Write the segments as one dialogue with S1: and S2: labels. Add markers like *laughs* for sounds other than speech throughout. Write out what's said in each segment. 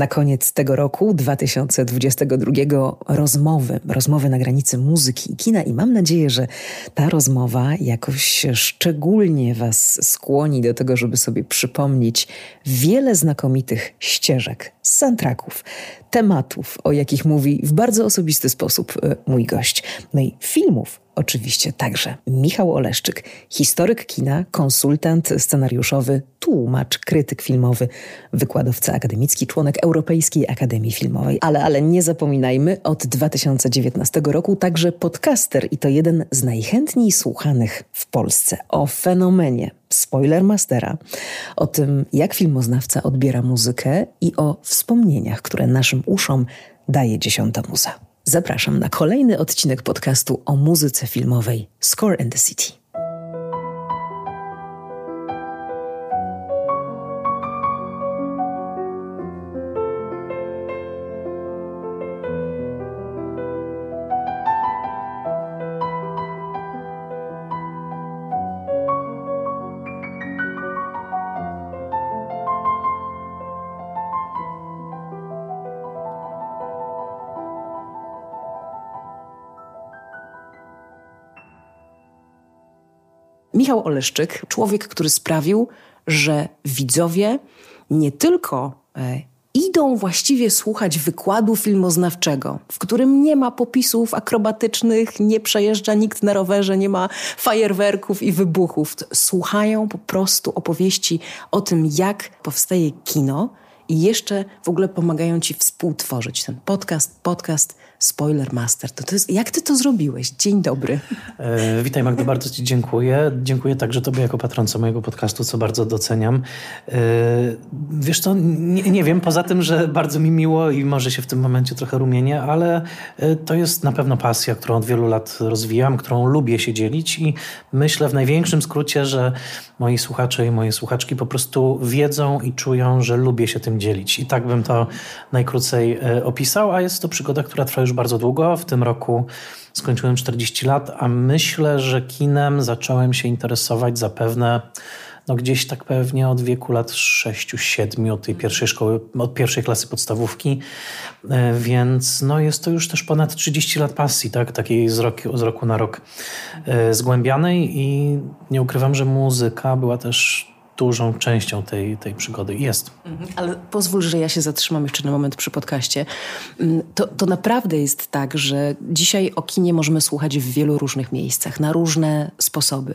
S1: Na koniec tego roku, 2022, rozmowy, rozmowy na granicy muzyki i kina, i mam nadzieję, że ta rozmowa jakoś szczególnie Was skłoni do tego, żeby sobie przypomnieć wiele znakomitych ścieżek, soundtracków, tematów, o jakich mówi w bardzo osobisty sposób e, mój gość. No i filmów, oczywiście także. Michał Oleszczyk, historyk kina, konsultant scenariuszowy, tłumacz, krytyk filmowy, wykładowca akademicki, członek Europejskiej Akademii Filmowej. Ale, ale nie zapominajmy, od 2019 roku także podcaster i to jeden z najchętniej słuchanych w Polsce o fenomenie Spoilermastera, o tym, jak filmoznawca odbiera muzykę i o wspomnieniach, które naszym uszom daje dziesiąta muza. Zapraszam na kolejny odcinek podcastu o muzyce filmowej Score and the City. Michał Oleszczyk, człowiek, który sprawił, że widzowie nie tylko e, idą właściwie słuchać wykładu filmoznawczego, w którym nie ma popisów akrobatycznych, nie przejeżdża nikt na rowerze, nie ma fajerwerków i wybuchów. Słuchają po prostu opowieści o tym, jak powstaje kino i jeszcze w ogóle pomagają ci współtworzyć ten podcast, podcast Spoiler Master. To, to jest, jak ty to zrobiłeś? Dzień dobry.
S2: E, witaj Magdo, bardzo ci dziękuję. Dziękuję także tobie jako patronce mojego podcastu, co bardzo doceniam. E, wiesz co, nie, nie, wiem, poza tym, że bardzo mi miło i może się w tym momencie trochę rumienię, ale e, to jest na pewno pasja, którą od wielu lat rozwijam, którą lubię się dzielić i myślę w największym skrócie, że moi słuchacze i moje słuchaczki po prostu wiedzą i czują, że lubię się tym dzielić. I tak bym to najkrócej e, opisał, a jest to przygoda, która trwa już bardzo długo. W tym roku skończyłem 40 lat, a myślę, że kinem zacząłem się interesować zapewne no gdzieś tak pewnie od wieku lat 6-7 od tej pierwszej szkoły, od pierwszej klasy podstawówki, e, więc no jest to już też ponad 30 lat pasji, tak, takiej z roku, z roku na rok e, zgłębianej i nie ukrywam, że muzyka była też dużą częścią tej, tej przygody jest.
S1: Mhm. Ale pozwól, że ja się zatrzymam jeszcze na moment przy podcaście. Mm, to, to naprawdę jest tak, że dzisiaj o kinie możemy słuchać w wielu różnych miejscach, na różne sposoby.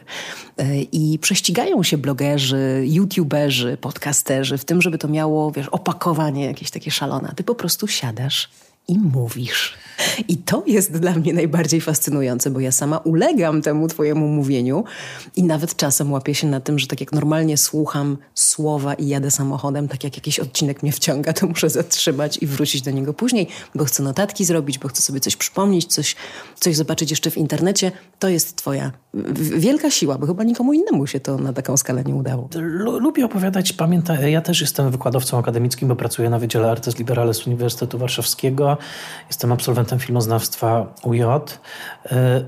S1: E, I prześcigają się blogerzy, youtuberzy, podcasterzy w tym, żeby to miało, wiesz, opakowanie jakieś takie szalone. Ty po prostu siadasz i mówisz. I to jest dla mnie najbardziej fascynujące, bo ja sama ulegam temu twojemu mówieniu i nawet czasem łapię się na tym, że tak jak normalnie słucham słowa i jadę samochodem, tak jak jakiś odcinek mnie wciąga, to muszę zatrzymać i wrócić do niego później, bo chcę notatki zrobić, bo chcę sobie coś przypomnieć, coś, coś zobaczyć jeszcze w internecie. To jest twoja wielka siła, bo chyba nikomu innemu się to na taką skalę nie udało.
S2: Lubię opowiadać, pamiętaj, ja też jestem wykładowcą akademickim, bo pracuję na Wydziale Artes Liberales Uniwersytetu Warszawskiego. Jestem absolwentem filmoznawstwa UJ. E,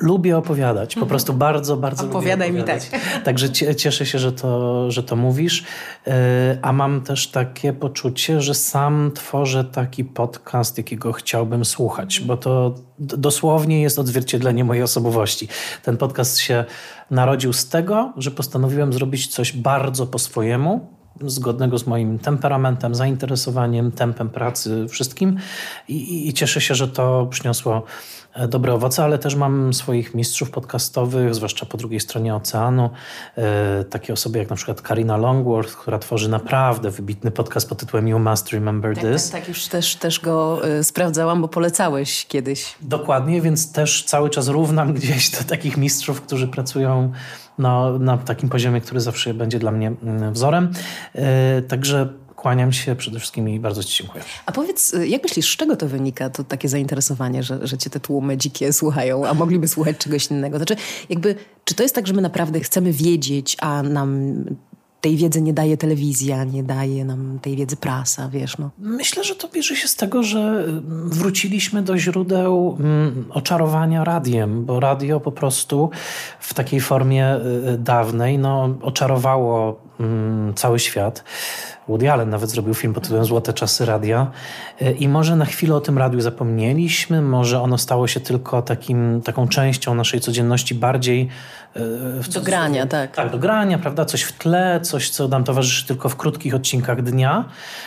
S2: lubię opowiadać, po mhm. prostu bardzo, bardzo
S1: Opowiadaj
S2: lubię
S1: opowiadać.
S2: mi tak. *laughs* Także cieszę się, że to, że to mówisz, e, a mam też takie poczucie, że sam tworzę taki podcast, jakiego chciałbym słuchać, bo to dosłownie jest odzwierciedlenie mojej osobowości. Ten podcast się narodził z tego, że postanowiłem zrobić coś bardzo po swojemu, zgodnego z moim temperamentem, zainteresowaniem, tempem pracy, wszystkim i, i cieszę się, że to przyniosło E, dobre owoce, ale też mam swoich mistrzów podcastowych, zwłaszcza po drugiej stronie oceanu. E, takie osoby jak na przykład Karina Longworth, która tworzy naprawdę wybitny podcast pod tytułem You Must Remember
S1: tak,
S2: This.
S1: Tak, tak, już też, też go y, sprawdzałam, bo polecałeś kiedyś.
S2: Dokładnie, więc też cały czas równam gdzieś do takich mistrzów, którzy pracują no, na takim poziomie, który zawsze będzie dla mnie mm, wzorem. E, także kłaniam się przede wszystkim i bardzo Ci dziękuję.
S1: A powiedz, y, jak myślisz, z czego to wynika, to takie zainteresowanie, że, że Cię te tłumy dzikie słuchają, a mogliby słuchać czegoś innego? Znaczy, jakby, czy to jest tak, że my naprawdę chcemy wiedzieć, a nam tej wiedzy nie daje telewizja, nie daje nam tej wiedzy prasa, wiesz, no.
S2: Myślę, że to bierze się z tego, że mm, wróciliśmy do źródeł mm, oczarowania radiem, bo radio po prostu w takiej formie y, y, dawnej, no, oczarowało cały świat. Woody Allen nawet zrobił film pod tytułem Złote czasy radia e, i może na chwilę o tym radiu zapomnieliśmy, może ono stało się tylko takim, taką częścią naszej codzienności bardziej
S1: e, do grania, tak.
S2: Tak, do grania, prawda? Coś w tle, coś, co nam towarzyszy tylko w krótkich odcinkach dnia,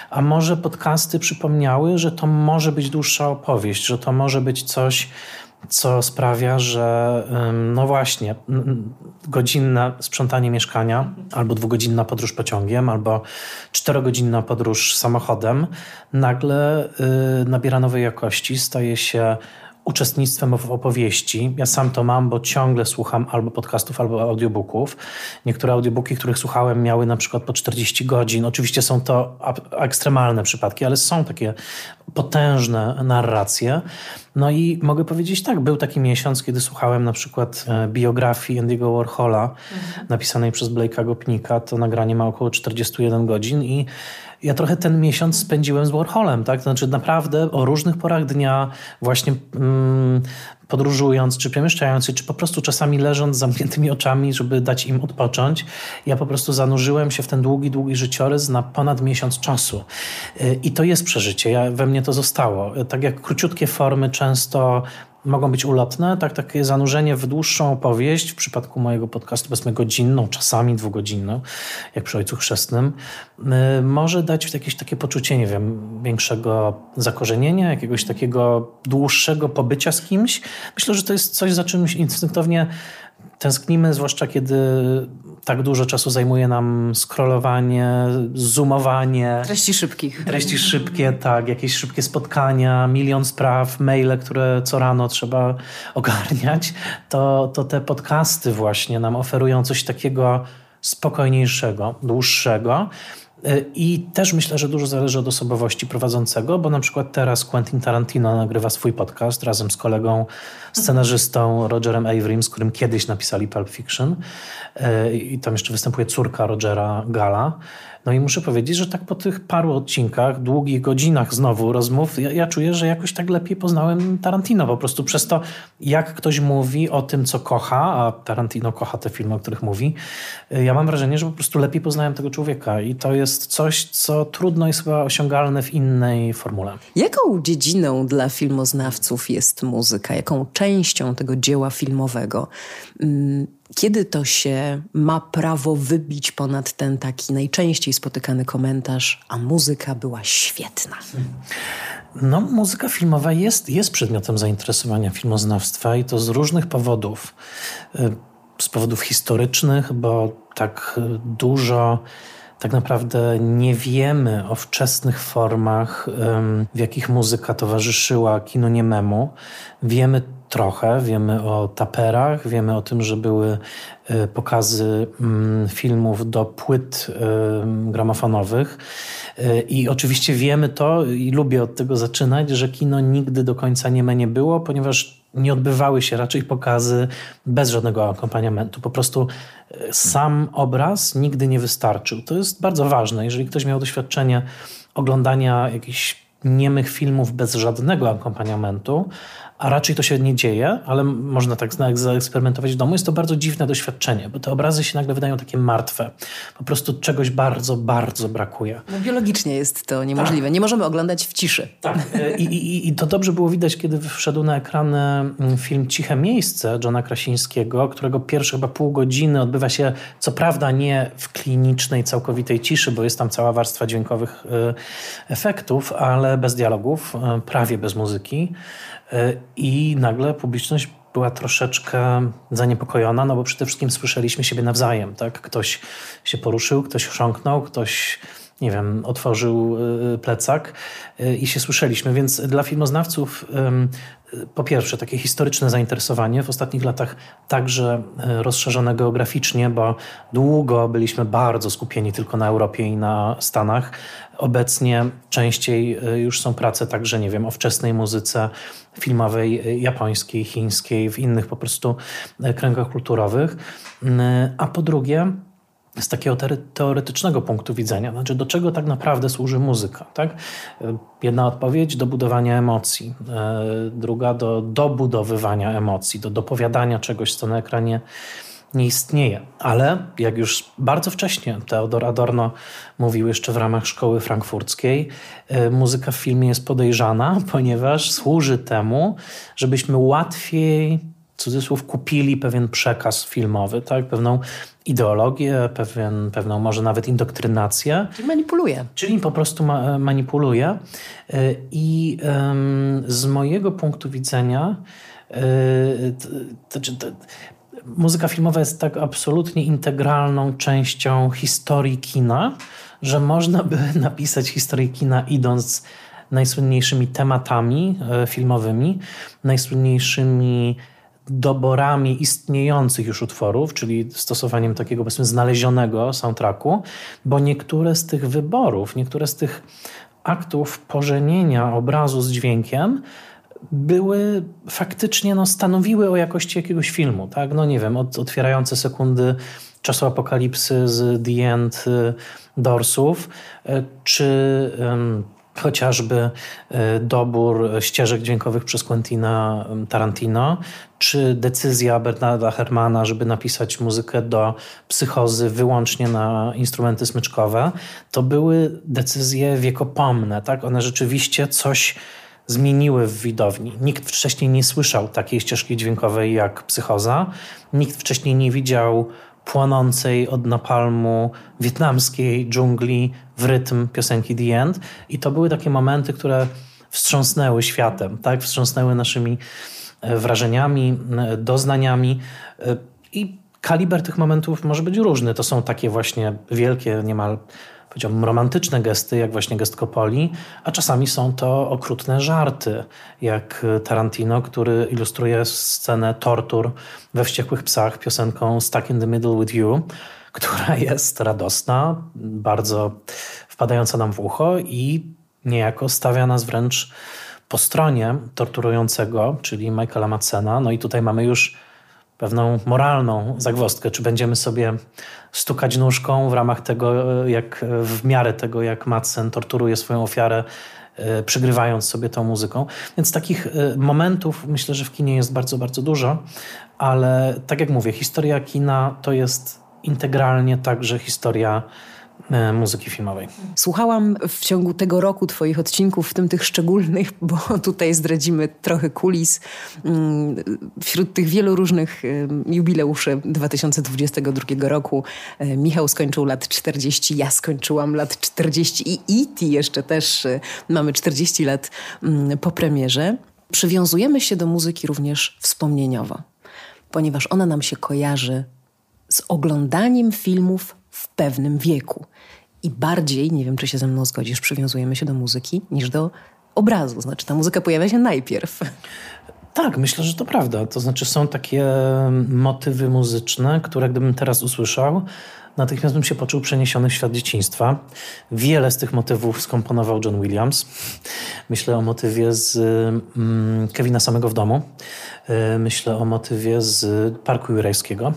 S2: a może podcasty przypomniały, że to może być dłuższa opowieść, że to może być coś, co sprawia, że no właśnie, godzinne sprzątanie mieszkania, albo dwugodzinna podróż pociągiem, albo czterogodzinna podróż samochodem nagle y, nabiera nowej jakości, staje się uczestnictwem w opowieści. Ja sam to mam, bo ciągle słucham albo podcastów, albo audiobooków. Niektóre audiobooki, których słuchałem, miały na przykład po 40 godzin. Oczywiście są to ekstremalne przypadki, ale są takie potężne narracje. No i mogę powiedzieć tak, był taki miesiąc, kiedy słuchałem na przykład e, biografii Andy'ego Warhola, mhm. napisanej przez Blake'a Gopnika. To nagranie ma około 41 godzin i ja trochę ten miesiąc spędziłem z Warholem, tak? To znaczy naprawdę o różnych porach dnia, właśnie mm, podróżując, czy przemieszczając się, czy po prostu czasami leżąc z zamkniętymi oczami, żeby dać im odpocząć, ja po prostu zanurzyłem się w ten długi, długi życiorys na ponad miesiąc czasu. Y, I to jest przeżycie, ja, we mnie to zostało. Tak jak króciutkie formy często mogą być ulotne, tak takie zanurzenie w dłuższą opowieść, w przypadku mojego podcastu powiedzmy godzinną, czasami dwugodzinną, jak przy Ojcu Chrzestnym, y, może dać jakieś takie poczucie, nie wiem, większego zakorzenienia, jakiegoś takiego dłuższego pobycia z kimś. Myślę, że to jest coś, za czym instynktownie tęsknimy, zwłaszcza kiedy tak dużo czasu zajmuje nam scrollowanie, zoomowanie.
S1: Treści szybkich.
S2: Treści *laughs* szybkie, tak, jakieś szybkie spotkania, milion spraw, maile, które co rano trzeba *laughs* ogarniać, to, to te podcasty właśnie nam oferują coś takiego spokojniejszego, dłuższego. I też myślę, że dużo zależy od osobowości prowadzącego, bo na przykład teraz Quentin Tarantino nagrywa swój podcast razem z kolegą scenarzystą Rogerem Averym, z którym kiedyś napisali Pulp Fiction. E, I tam jeszcze występuje córka Rogera Gala. No i muszę powiedzieć, że tak po tych paru odcinkach, długich godzinach znowu rozmów, ja, ja, czuję, że jakoś tak lepiej poznałem Tarantino. Po prostu przez to, jak ktoś mówi o tym, co kocha, a Tarantino kocha te filmy, o których mówi, y, ja mam wrażenie, że po prostu lepiej poznałem tego człowieka. I to jest coś, co trudno jest chyba osiągalne w innej formule.
S1: Jaką dziedziną dla filmoznawców jest muzyka? Jaką częścią tego dzieła filmowego? Kiedy to się ma prawo wybić ponad ten taki najczęściej spotykany komentarz, a muzyka była świetna?
S2: No, muzyka filmowa jest, jest przedmiotem zainteresowania filmoznawstwa i to z różnych powodów. Y, z powodów historycznych, bo tak dużo tak naprawdę nie wiemy o wczesnych formach, w jakich muzyka towarzyszyła kinu niememu. Wiemy trochę. Wiemy o taperach, wiemy o tym, że były e, pokazy mm, filmów do płyt e, gramofonowych. E, I oczywiście wiemy to i lubię od tego zaczynać, że kino nigdy do końca nieme nie było, ponieważ nie odbywały się raczej pokazy bez żadnego akompaniamentu. Po prostu sam obraz nigdy nie wystarczył. To jest bardzo ważne. Jeżeli ktoś miał doświadczenie oglądania jakichś niemych filmów bez żadnego akompaniamentu, a raczej to się nie dzieje, ale można tak zaeksperymentować w domu. Jest to bardzo dziwne doświadczenie, bo te obrazy się nagle wydają takie martwe. Po prostu czegoś bardzo, bardzo brakuje.
S1: No, biologicznie jest to niemożliwe. Tak. Nie możemy oglądać w ciszy.
S2: Tak. E, I, i, I to dobrze było widać, kiedy wszedł na ekrany mm, film Ciche Miejsce Johna Krasińskiego, którego pierwsze chyba pół godziny odbywa się, co prawda nie w klinicznej, całkowitej ciszy, bo jest tam cała warstwa dźwiękowych e, efektów, ale bez dialogów, e, prawie bez muzyki. E, I nagle publiczność była troszeczkę zaniepokojona, no bo przede wszystkim słyszeliśmy siebie nawzajem. Tak? Ktoś się poruszył, ktoś chrząknął, ktoś nie wiem, otworzył e, plecak e, i się słyszeliśmy. Więc dla filmoznawców po pierwsze takie historyczne zainteresowanie w ostatnich latach także rozszerzone geograficznie, bo długo byliśmy bardzo skupieni tylko na Europie i na Stanach. Obecnie częściej już są prace także, nie wiem, o wczesnej muzyce, filmowej, japońskiej, chińskiej, w innych po prostu kręgach kulturowych. A po drugie, z takiego teoretycznego punktu widzenia, znaczy do czego tak naprawdę służy muzyka. Tak? E, jedna odpowiedź do budowania emocji, e, druga do dobudowywania emocji, do dopowiadania czegoś, co na ekranie nie istnieje. Ale jak już bardzo wcześnie Theodor Adorno mówił jeszcze w ramach szkoły frankfurckiej, e, muzyka w filmie jest podejrzana, *laughs* ponieważ służy temu, żebyśmy łatwiej cudzysłów kupili pewien przekaz filmowy, tak? pewną ideologię, pewien, pewną może nawet indoktrynację.
S1: Czyli manipuluje.
S2: Czyli po prostu ma, manipuluje. E, I z mojego punktu widzenia to, to, to, muzyka filmowa jest tak absolutnie integralną częścią historii kina, że można by *laughs* napisać historię kina idąc najsłynniejszymi tematami e, filmowymi, najsłynniejszymi doborami istniejących już utworów, czyli stosowaniem takiego powiedzmy znalezionego soundtracku, bo niektóre z tych wyborów, niektóre z tych aktów pożenienia obrazu z dźwiękiem były faktycznie, no, stanowiły o jakości jakiegoś filmu, tak? No nie wiem, od, otwierające sekundy czasu apokalipsy z The End y, Dorsów, y, czy chociażby y, dobór ścieżek dźwiękowych przez Quentina Tarantino, czy decyzja Bernarda Hermana, żeby napisać muzykę do psychozy wyłącznie na instrumenty smyczkowe, to były decyzje wiekopomne, tak? One rzeczywiście coś zmieniły w widowni. Nikt wcześniej nie słyszał takiej ścieżki dźwiękowej jak psychoza. Nikt wcześniej nie widział płonącej od napalmu wietnamskiej dżungli w rytm piosenki The End. I to były takie momenty, które wstrząsnęły światem, tak? wstrząsnęły naszymi e, wrażeniami, e, doznaniami. E, I kaliber tych momentów może być różny. To są takie właśnie wielkie, niemal powiedziałbym, romantyczne gesty, jak właśnie gest Kopoli, a czasami są to okrutne żarty, jak Tarantino, który ilustruje scenę tortur we Wściekłych Psach piosenką Stuck in the Middle with You, która *laughs* jest radosna, bardzo wpadająca nam w ucho i niejako stawia nas wręcz po stronie torturującego, czyli Michaela Madsena. No i tutaj mamy już pewną moralną zagwostkę, czy będziemy sobie stukać nóżką w ramach tego, jak w miarę tego, jak Madsen torturuje swoją ofiarę, e, przygrywając sobie tą muzyką. Więc takich e, momentów myślę, że w kinie jest bardzo, bardzo dużo, ale tak jak mówię, historia kina to jest integralnie także historia muzyki filmowej.
S1: Słuchałam w ciągu tego roku Twoich odcinków, w tym tych szczególnych, *laughs* bo tutaj zdradzimy trochę kulis. Mm, wśród tych wielu różnych e, jubileuszy 2022 roku e, Michał skończył lat 40, ja skończyłam lat 40 i Iti jeszcze też mamy 40 lat mm, po premierze. Przywiązujemy się do muzyki również wspomnieniowo, ponieważ ona nam się kojarzy z oglądaniem filmów w pewnym wieku. I bardziej, nie wiem czy się ze mną zgodzisz, przywiązujemy się do muzyki niż do obrazu. Znaczy ta muzyka pojawia się najpierw.
S2: Tak, myślę, że to prawda. To znaczy są takie motywy muzyczne, które gdybym teraz usłyszał, natychmiast bym się poczuł przeniesiony w świat dzieciństwa. Wiele z tych motywów skomponował John Williams. Myślę o motywie z mm, Kevina Samego w domu. Y, myślę o motywie z Parku Jurajskiego.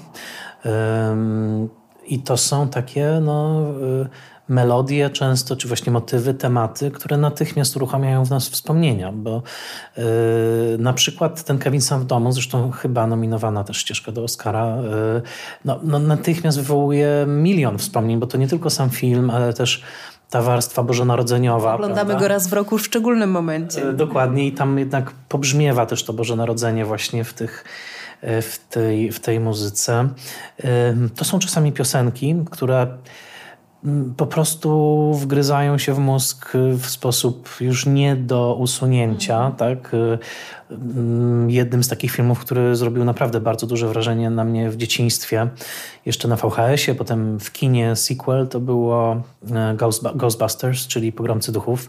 S2: I to są takie no, y, melodie często, czy właśnie motywy, tematy, które natychmiast uruchamiają w nas wspomnienia, bo yy, na przykład ten Kevin sam w domu, zresztą chyba nominowana też ścieżka do Oscara, yy, no, no, natychmiast wywołuje milion wspomnień, bo to nie tylko sam film, ale też ta warstwa bożonarodzeniowa.
S1: Oglądamy prawda? go raz w roku w szczególnym momencie.
S2: Yy, dokładnie i tam jednak pobrzmiewa też to Boże Narodzenie właśnie w tych w tej, w tej muzyce. To są czasami piosenki, które mm, po prostu wgryzają się w mózg w sposób już nie do usunięcia. Tak? E, mm, jednym z takich filmów, który zrobił naprawdę bardzo duże wrażenie na mnie w dzieciństwie, jeszcze na VHS-ie, potem w kinie sequel, to było e, Ghostbusters, czyli Pogromcy Duchów.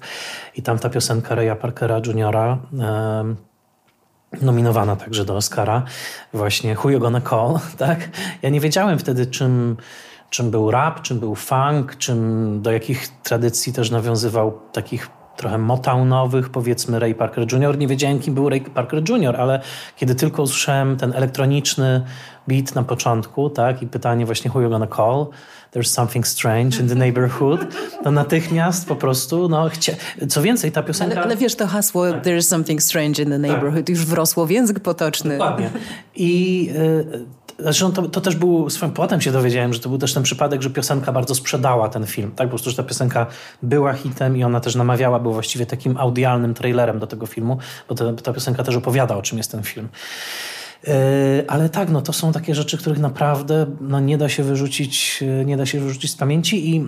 S2: I tam ta piosenka Raya Parkera Juniora nominowana także do Oscara, właśnie Who You Gonna Call, *laughs* tak? Ja nie wiedziałem wtedy, czym, czym był rap, czym był funk, czym, do jakich tradycji też nawiązywał takich trochę motownowych, powiedzmy Ray Parker Jr. Nie wiedziałem, kim był Ray Parker Jr., ale kiedy tylko usłyszałem ten elektroniczny beat na początku, tak, i pytanie właśnie who you gonna call, there's something strange in the neighborhood, to natychmiast po prostu, no, chcia... co więcej, ta piosenka...
S1: Ale, ale wiesz, to hasło tak. there's something strange in the neighborhood tak. już wrosło w język potoczny.
S2: Dokładnie. I y, Zresztą to, to też był, swoim potem się dowiedziałem, że to był też ten przypadek, że piosenka bardzo sprzedała ten film. Tak, po prostu, że ta piosenka była hitem i ona też namawiała, był właściwie takim audialnym trailerem do tego filmu, bo ta, ta piosenka też opowiada, o czym jest ten film. Yy, ale tak, no to są takie rzeczy, których naprawdę no, nie da się wyrzucić, nie da się wyrzucić z pamięci i yy,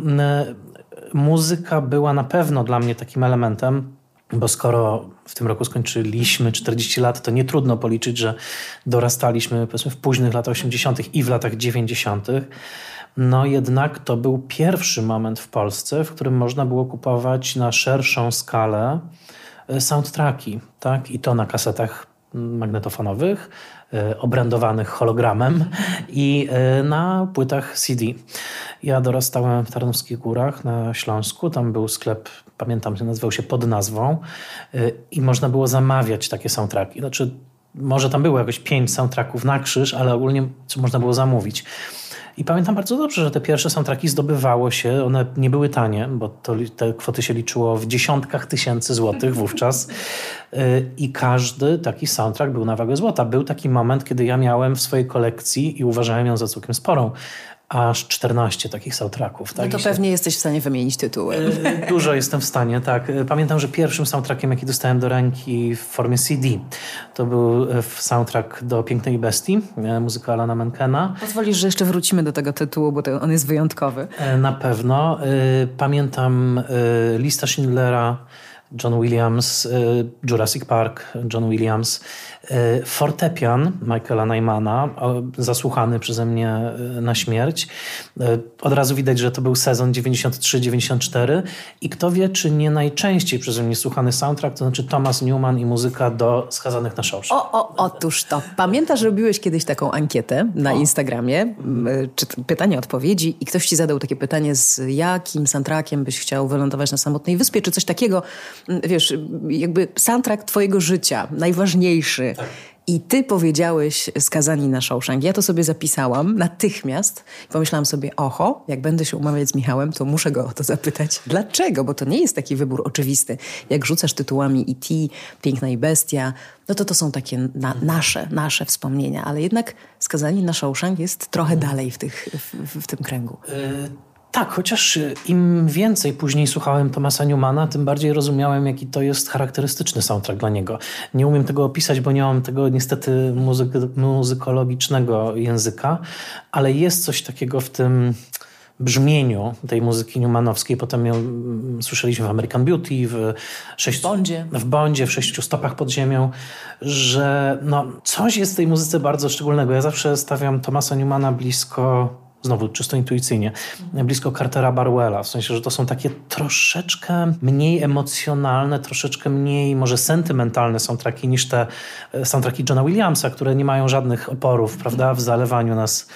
S2: muzyka była na pewno dla mnie takim elementem, bo skoro w tym roku skończyliśmy 40 lat, to nie trudno policzyć, że dorastaliśmy powiedzmy w późnych latach 80. i w latach 90. No jednak to był pierwszy moment w Polsce, w którym można było kupować na szerszą skalę e, soundtracki, tak? I to na kasetach magnetofonowych, e, obrędowanych hologramem i e, na płytach CD. Ja dorastałem w Tarnowskich Górach na Śląsku. Tam był sklep, pamiętam, nazywał się pod nazwą y, i można było zamawiać takie soundtracki. Znaczy, może tam było jakoś pięć soundtracków na krzyż, ale ogólnie można było zamówić. I pamiętam bardzo dobrze, że te pierwsze soundtracki zdobywało się, one nie były tanie, bo to, te kwoty się liczyło w dziesiątkach tysięcy złotych wówczas. Y, I każdy taki soundtrack był na wagę złota. Był taki moment, kiedy ja miałem w swojej kolekcji i uważałem ją za całkiem sporą aż 14 takich soundtracków.
S1: Tak? No to pewnie jesteś w stanie wymienić tytuły.
S2: E, dużo jestem w stanie, tak. E, pamiętam, że pierwszym soundtrackiem, jaki dostałem do ręki w formie CD, to był e, soundtrack do Pięknej Bestii, muzyka Alana Menkena.
S1: Pozwolisz, że jeszcze wrócimy do tego tytułu, bo on jest wyjątkowy.
S2: Na pewno. Pamiętam lista Schindlera, John Williams, Jurassic Park, John Williams, E, fortepian Michaela Neymana, zasłuchany przeze mnie e, na śmierć. Od razu widać, że to był sezon 93-94 i kto wie, czy nie najczęściej przeze mnie słuchany soundtrack, to znaczy Thomas Newman i muzyka do Skazanych na Szorze.
S1: O, o, otóż to. Pamiętasz, robiłeś kiedyś taką ankietę na o. Instagramie, czy pytanie, odpowiedzi i ktoś ci zadał takie pytanie, z jakim soundtrackiem byś chciał wylądować na samotnej wyspie, czy coś takiego, wiesz, jakby soundtrack twojego życia, najważniejszy, tak. I ty powiedziałeś skazani na Shawshank. Ja to sobie zapisałam natychmiast. Pomyślałam sobie, oho, jak będę się umawiać z Michałem, to muszę go o to zapytać. Dlaczego? Bo to nie jest taki wybór oczywisty. Jak rzucasz tytułami E.T., Piękna i Bestia, no to to są takie na, nasze, nasze wspomnienia. Ale jednak skazani na Shawshank jest trochę dalej w, tych, w, w tym kręgu. Y
S2: tak, chociaż y, im więcej później słuchałem Thomasa Newmana, tym bardziej rozumiałem, jaki to jest charakterystyczny soundtrack dla niego. Nie umiem tego opisać, bo nie mam tego niestety muzyk muzykologicznego języka, ale jest coś takiego w tym brzmieniu tej muzyki newmanowskiej. Potem ją mm, słyszeliśmy w American Beauty, w,
S1: sześć, w Bondzie.
S2: w Bondzie, w Sześciu Stopach pod ziemią, że no, coś jest w tej muzyce bardzo szczególnego. Ja zawsze stawiam Thomasa Newmana blisko znowu czysto intuicyjnie, blisko Cartera Barwella, w sensie, że to są takie troszeczkę mniej emocjonalne, troszeczkę mniej może sentymentalne soundtracki niż te e, soundtracki Johna Williamsa, które nie mają żadnych oporów, prawda, w zalewaniu nas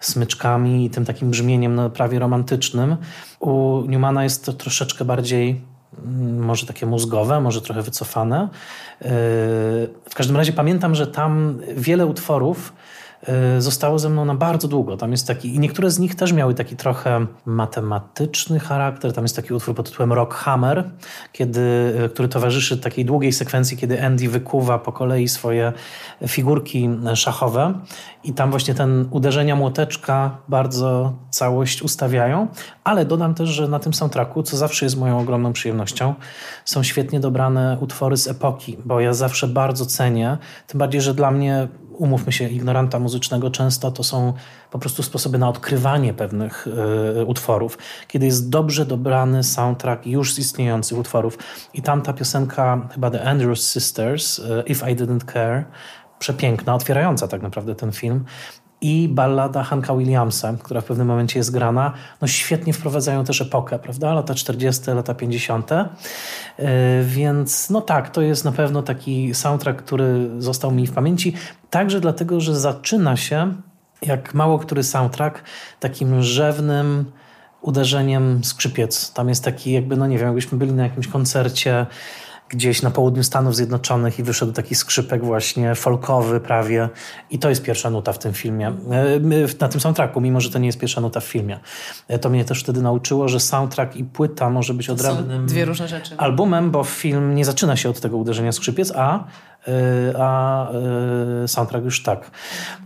S2: smyczkami i tym takim brzmieniem no, prawie romantycznym. U Newmana jest to troszeczkę bardziej mm, może takie mózgowe, może trochę wycofane. E, w każdym razie pamiętam, że tam wiele utworów E, zostało ze mną na bardzo długo. Tam jest taki, i niektóre z nich też miały taki trochę matematyczny charakter. Tam jest taki utwór pod tytułem Rock Hammer, kiedy, e, który towarzyszy takiej długiej sekwencji, kiedy Andy wykuwa po kolei swoje figurki szachowe i tam właśnie ten uderzenia młoteczka bardzo całość ustawiają, ale dodam też, że na tym soundtracku, co zawsze jest moją ogromną przyjemnością, są świetnie dobrane utwory z epoki, bo ja zawsze bardzo cenię, tym bardziej, że dla mnie umówmy się, ignoranta muzycznego często to są po prostu sposoby na odkrywanie pewnych y, utworów, kiedy jest dobrze dobrany soundtrack już z istniejących utworów. I tam ta piosenka, chyba The Andrews Sisters, y, If I Didn't Care, przepiękna, otwierająca tak naprawdę ten film i ballada Hanka Williamsa, która w pewnym momencie jest grana, no świetnie wprowadzają też epokę, prawda? Lata 40., lata 50. Yy, więc no tak, to jest na pewno taki soundtrack, który został mi w pamięci. Także dlatego, że zaczyna się, jak mało który soundtrack, takim rzewnym uderzeniem skrzypiec. Tam jest taki jakby, no nie wiem, jakbyśmy byli na jakimś koncercie gdzieś na południu Stanów Zjednoczonych i wyszedł taki skrzypek właśnie folkowy prawie i to jest pierwsza nuta w tym filmie, e, na tym soundtracku, mimo że to nie jest pierwsza nuta w filmie. E, to mnie też wtedy nauczyło, że soundtrack i płyta może być odrębnym
S1: dwie różne rzeczy.
S2: albumem, bo film nie zaczyna się od tego uderzenia skrzypiec, a e, a soundtrack już tak.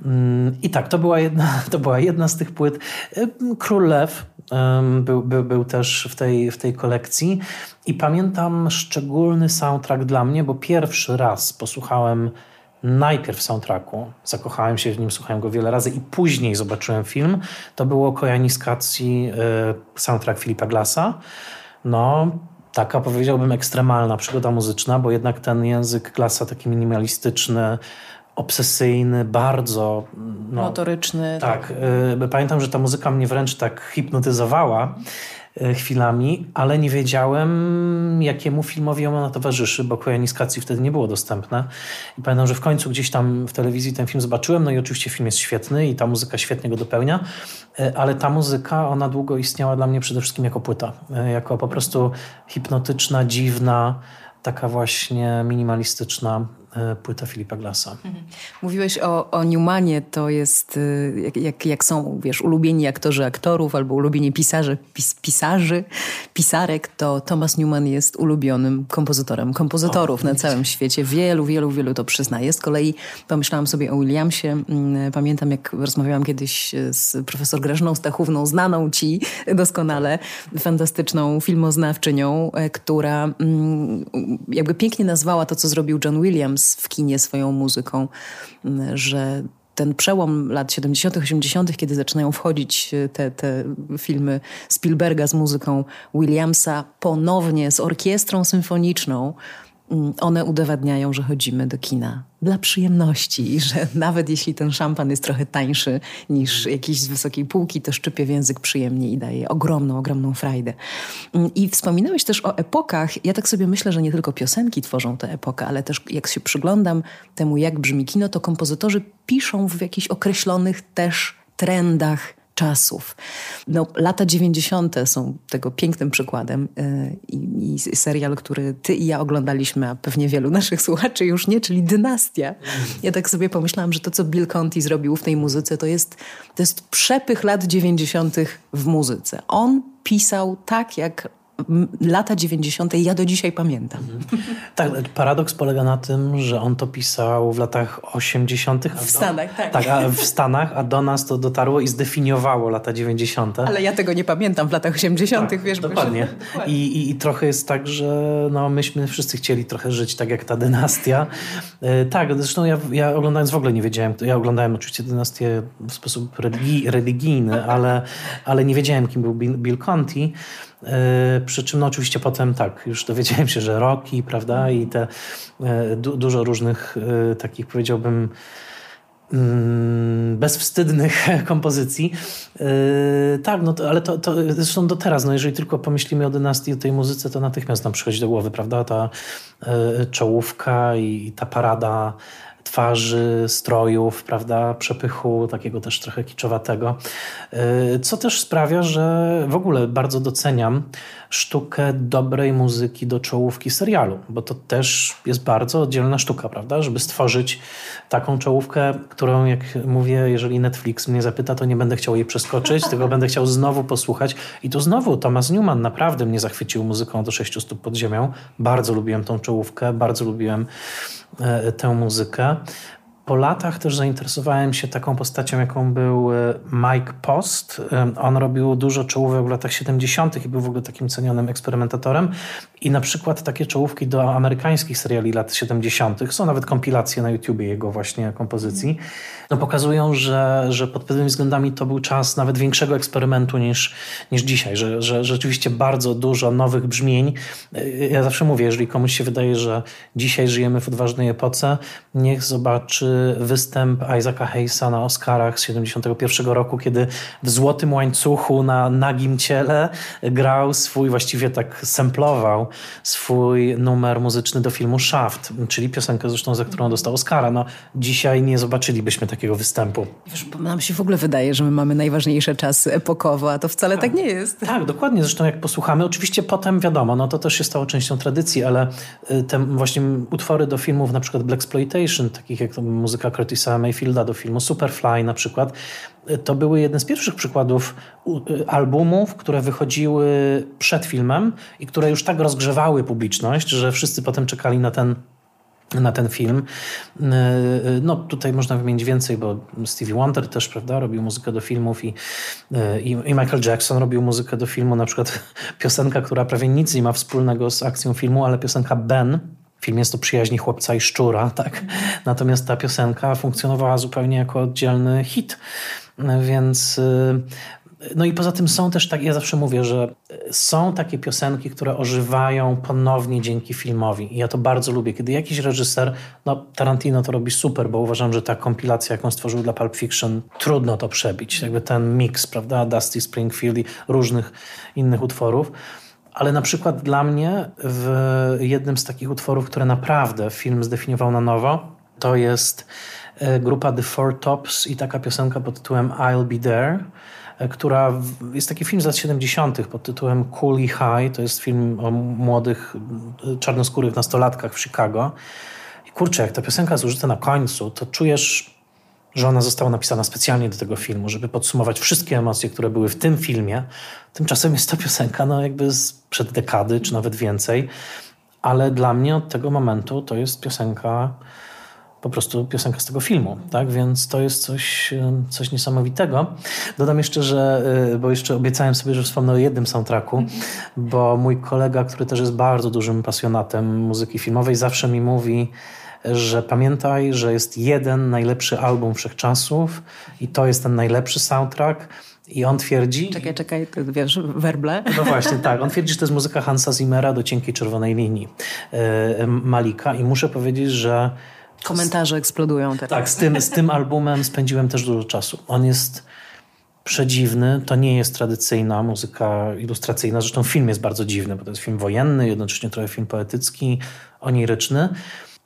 S2: Mm, I tak, to była jedna, *laughs* to była jedna z tych płyt. Król Lew był, był, był też w tej, w tej kolekcji. I pamiętam szczególny soundtrack dla mnie, bo pierwszy raz posłuchałem najpierw soundtracku, zakochałem się w nim, słuchałem go wiele razy i później zobaczyłem film. To było Kojaniskacji y, soundtrack Filipa Glassa. No, taka powiedziałbym ekstremalna przygoda muzyczna, bo jednak ten język Glassa taki minimalistyczny, obsesyjny, bardzo
S1: no, motoryczny.
S2: Tak. tak. Y, pamiętam, że ta muzyka mnie wręcz tak hipnotyzowała y, chwilami, ale nie wiedziałem, jakiemu filmowi ona towarzyszy, bo Kojaniskacji wtedy nie było dostępne. I pamiętam, że w końcu gdzieś tam w telewizji ten film zobaczyłem, no i oczywiście film jest świetny i ta muzyka świetnie go dopełnia, y, ale ta muzyka, ona długo istniała dla mnie przede wszystkim jako płyta, jako po prostu hipnotyczna, dziwna, taka właśnie minimalistyczna płyta Filipa Glassa. Mhm.
S1: Mówiłeś o, o Newmanie, to jest e, jak, jak, jak, są, wiesz, ulubieni aktorzy aktorów albo ulubieni pisarze, pis, pisarzy, pisarek, to Thomas Newman jest ulubionym kompozytorem kompozytorów o, na całym świecie. Wielu, wielu, wielu to przyznaje. Z kolei pomyślałam sobie o Williamsie. Mm, pamiętam, jak rozmawiałam kiedyś z profesor Grażną Stachówną, znaną ci doskonale, fantastyczną filmoznawczynią, e, która mm, jakby pięknie nazwała to, co zrobił John Williams w kinie swoją muzyką, że ten przełom lat 70., 80., kiedy zaczynają wchodzić e, te, te filmy Spielberga z muzyką Williamsa, ponownie z orkiestrą symfoniczną, one udowadniają, że chodzimy do kina dla przyjemności i że *laughs* nawet jeśli ten szampan jest trochę tańszy niż jakiś z wysokiej półki, to szczypie w język przyjemnie i daje ogromną, ogromną frajdę. Mm, I wspominałeś też o epokach. Ja tak sobie myślę, że nie tylko piosenki tworzą tę epokę, ale też jak się przyglądam temu, jak brzmi kino, to kompozytorzy piszą w jakichś określonych też trendach czasów. No, lata 90. są tego pięknym przykładem e, i, i, serial, który ty i ja oglądaliśmy, a pewnie wielu *laughs* naszych słuchaczy już nie, czyli Dynastia. Ja tak sobie pomyślałam, że to, co Bill Conti zrobił w tej muzyce, to jest, to jest przepych lat 90. w muzyce. On pisał tak, jak lata 90. ja do dzisiaj pamiętam.
S2: Mhm. *laughs* Tak, paradoks polega na tym, że on to pisał w latach 80.
S1: W Stanach, tak.
S2: Tak, a w Stanach, a do nas to dotarło i zdefiniowało lata 90.
S1: Ale ja tego nie pamiętam w latach 80.,
S2: tak,
S1: wiesz.
S2: Dokładnie. I, i, I, trochę jest tak, że no, myśmy wszyscy chcieli trochę żyć tak jak ta dynastia. E, tak, zresztą ja, ja oglądając w ogóle nie wiedziałem, ja oglądałem oczywiście dynastię w sposób religi religijny, ale, ale nie wiedziałem, kim był Bill, Bill Conti. E, przy czym no oczywiście potem tak, już dowiedziałem się, że roki, prawda, i te e, du dużo różnych e, takich powiedziałbym mm, bezwstydnych *laughs* kompozycji. Tak, no to, ale to, to zresztą do teraz, no jeżeli tylko pomyślimy o dynastii, o tej muzyce, to natychmiast nam przychodzi do głowy, prawda, ta czołówka i ta parada twarzy, strojów, prawda, przepychu, takiego też trochę kiczowatego. Y, co też sprawia, że w ogóle bardzo doceniam sztukę dobrej muzyki do czołówki serialu, bo to też jest bardzo oddzielna sztuka, prawda, żeby stworzyć taką czołówkę, którą jak mówię, jeżeli Netflix mnie zapyta, to nie będę chciał jej przeskoczyć, tylko będę chciał znowu posłuchać. I tu znowu Thomas Newman naprawdę mnie zachwycił muzyką do sześciu stóp pod ziemią. Bardzo lubiłem tą czołówkę, bardzo lubiłem E, tę muzykę. Po latach też zainteresowałem się taką postacią, jaką był e, Mike Post. E, on robił dużo czołówek w latach 70. i był w ogóle takim cenionym eksperymentatorem. I na przykład takie czołówki do amerykańskich seriali lat 70. są nawet kompilacje na YouTubie jego właśnie kompozycji. No pokazują, że, że pod pewnymi względami to był czas nawet większego eksperymentu niż, niż dzisiaj, że, że rzeczywiście bardzo dużo nowych brzmień. Ja zawsze mówię, jeżeli komuś się wydaje, że dzisiaj żyjemy w odważnej epoce, niech zobaczy występ Isaaca Hayesa na Oscarach z 71 roku, kiedy w złotym łańcuchu na nagim ciele grał swój, właściwie tak semplował swój numer muzyczny do filmu Shaft, czyli piosenkę zresztą, za którą dostał Oscara. No, dzisiaj nie zobaczylibyśmy takiego występu.
S1: Wiesz, bo nam się w ogóle wydaje, że my mamy najważniejsze czasy epokowe, a to wcale tak, tak nie jest.
S2: Tak, dokładnie. Zresztą jak posłuchamy, oczywiście potem wiadomo, no to też się stało częścią tradycji, ale y, te właśnie utwory do filmów na przykład Black Exploitation, takich jak muzyka Curtisa Mayfielda do filmu Superfly na przykład, y, to były jeden z pierwszych przykładów y, albumów, które wychodziły przed filmem i które już tak rozgrzewały publiczność, że wszyscy potem czekali na ten na ten film. No tutaj można wymienić więcej, bo Stevie Wonder też, prawda, robił muzykę do filmów i, i, i, Michael Jackson robił muzykę do filmu, na przykład *laughs* piosenka, która prawie nic nie ma wspólnego z akcją filmu, ale piosenka Ben, Film jest to przyjaźni chłopca i szczura, *laughs* tak? Natomiast ta piosenka funkcjonowała zupełnie jako oddzielny hit. Więc y, no i poza tym są też tak, ja zawsze mówię, że są takie piosenki, które ożywają ponownie dzięki filmowi. I ja to bardzo lubię. Kiedy jakiś reżyser, no Tarantino to robi super, bo uważam, że ta kompilacja, jaką stworzył dla Pulp Fiction, trudno to przebić. Jakby ten mix, prawda, Dusty Springfield i różnych innych utworów. Ale na przykład dla mnie w jednym z takich utworów, które naprawdę film zdefiniował na nowo, to jest e, grupa The Four Tops i taka piosenka pod tytułem I'll Be There, e, która jest taki film z lat 70. pod tytułem Coolie High. To jest film o młodych, e, czarnoskórych nastolatkach w Chicago. I kurczę, jak ta piosenka jest użyta na końcu, to czujesz że ona została napisana specjalnie do tego filmu, żeby podsumować wszystkie emocje, które były w tym filmie. Tymczasem jest to piosenka no jakby sprzed dekady, czy nawet więcej, ale dla mnie od tego momentu to jest piosenka, po prostu piosenka z tego filmu, tak? Więc to jest coś, coś niesamowitego. Dodam jeszcze, że, y, bo jeszcze obiecałem sobie, że wspomnę o jednym soundtracku, bo mój kolega, który też jest bardzo dużym pasjonatem muzyki filmowej, zawsze mi mówi, że pamiętaj, że jest jeden najlepszy album wszechczasów i to jest ten najlepszy soundtrack. I on twierdzi...
S1: Czekaj, czekaj, wiesz, werble?
S2: No właśnie, tak. On twierdzi, że to jest muzyka Hansa Zimmera do Cienkiej Czerwonej Linii e, Malika i muszę powiedzieć, że...
S1: Komentarze eksplodują teraz.
S2: Tak, z tym, z tym albumem spędziłem też dużo czasu. On jest przedziwny. To nie jest tradycyjna muzyka ilustracyjna. Zresztą film jest bardzo dziwny, bo to jest film wojenny, jednocześnie trochę film poetycki, oniryczny.